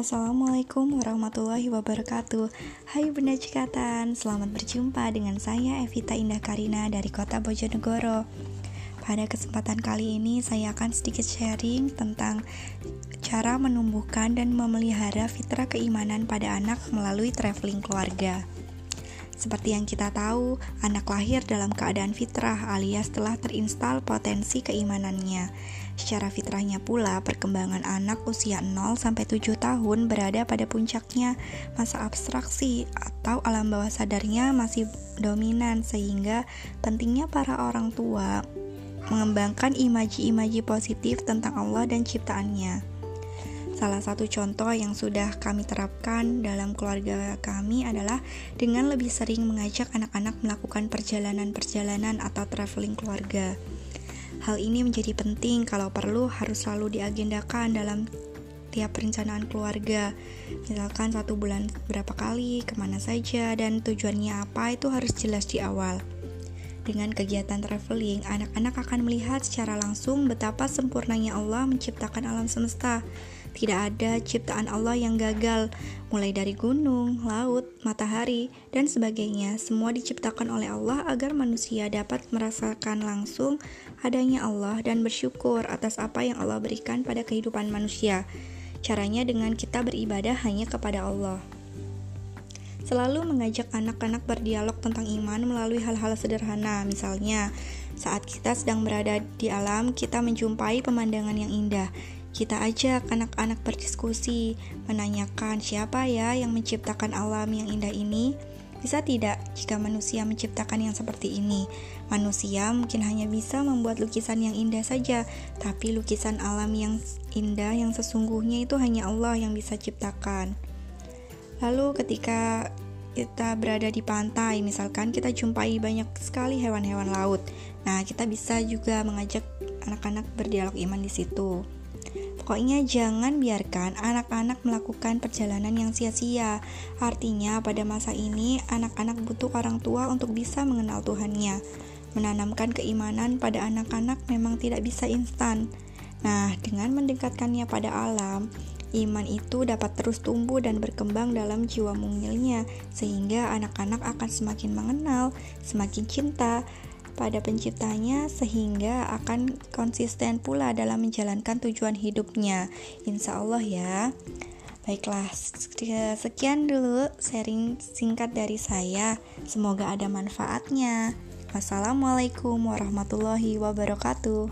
Assalamualaikum warahmatullahi wabarakatuh. Hai Bunda Cikatan, selamat berjumpa dengan saya Evita Indah Karina dari kota Bojonegoro. Pada kesempatan kali ini saya akan sedikit sharing tentang cara menumbuhkan dan memelihara fitrah keimanan pada anak melalui traveling keluarga seperti yang kita tahu, anak lahir dalam keadaan fitrah alias telah terinstal potensi keimanannya. Secara fitrahnya pula, perkembangan anak usia 0 sampai 7 tahun berada pada puncaknya masa abstraksi atau alam bawah sadarnya masih dominan sehingga pentingnya para orang tua mengembangkan imaji-imaji positif tentang Allah dan ciptaannya. Salah satu contoh yang sudah kami terapkan dalam keluarga kami adalah dengan lebih sering mengajak anak-anak melakukan perjalanan-perjalanan atau traveling keluarga. Hal ini menjadi penting kalau perlu harus selalu diagendakan dalam tiap perencanaan keluarga. Misalkan satu bulan berapa kali, ke mana saja, dan tujuannya apa itu harus jelas di awal. Dengan kegiatan traveling, anak-anak akan melihat secara langsung betapa sempurnanya Allah menciptakan alam semesta tidak ada ciptaan Allah yang gagal, mulai dari gunung, laut, matahari, dan sebagainya. Semua diciptakan oleh Allah agar manusia dapat merasakan langsung adanya Allah dan bersyukur atas apa yang Allah berikan pada kehidupan manusia. Caranya dengan kita beribadah hanya kepada Allah. Selalu mengajak anak-anak berdialog tentang iman melalui hal-hal sederhana, misalnya saat kita sedang berada di alam, kita menjumpai pemandangan yang indah. Kita ajak anak-anak berdiskusi, menanyakan siapa ya yang menciptakan alam yang indah ini. Bisa tidak jika manusia menciptakan yang seperti ini? Manusia mungkin hanya bisa membuat lukisan yang indah saja, tapi lukisan alam yang indah yang sesungguhnya itu hanya Allah yang bisa ciptakan. Lalu ketika kita berada di pantai, misalkan kita jumpai banyak sekali hewan-hewan laut. Nah, kita bisa juga mengajak anak-anak berdialog iman di situ. Pokoknya jangan biarkan anak-anak melakukan perjalanan yang sia-sia. Artinya pada masa ini anak-anak butuh orang tua untuk bisa mengenal Tuhannya. Menanamkan keimanan pada anak-anak memang tidak bisa instan. Nah, dengan mendekatkannya pada alam, iman itu dapat terus tumbuh dan berkembang dalam jiwa mungilnya, sehingga anak-anak akan semakin mengenal, semakin cinta, pada penciptanya sehingga akan konsisten pula dalam menjalankan tujuan hidupnya. Insya Allah ya. Baiklah, sekian dulu sharing singkat dari saya. Semoga ada manfaatnya. Wassalamualaikum warahmatullahi wabarakatuh.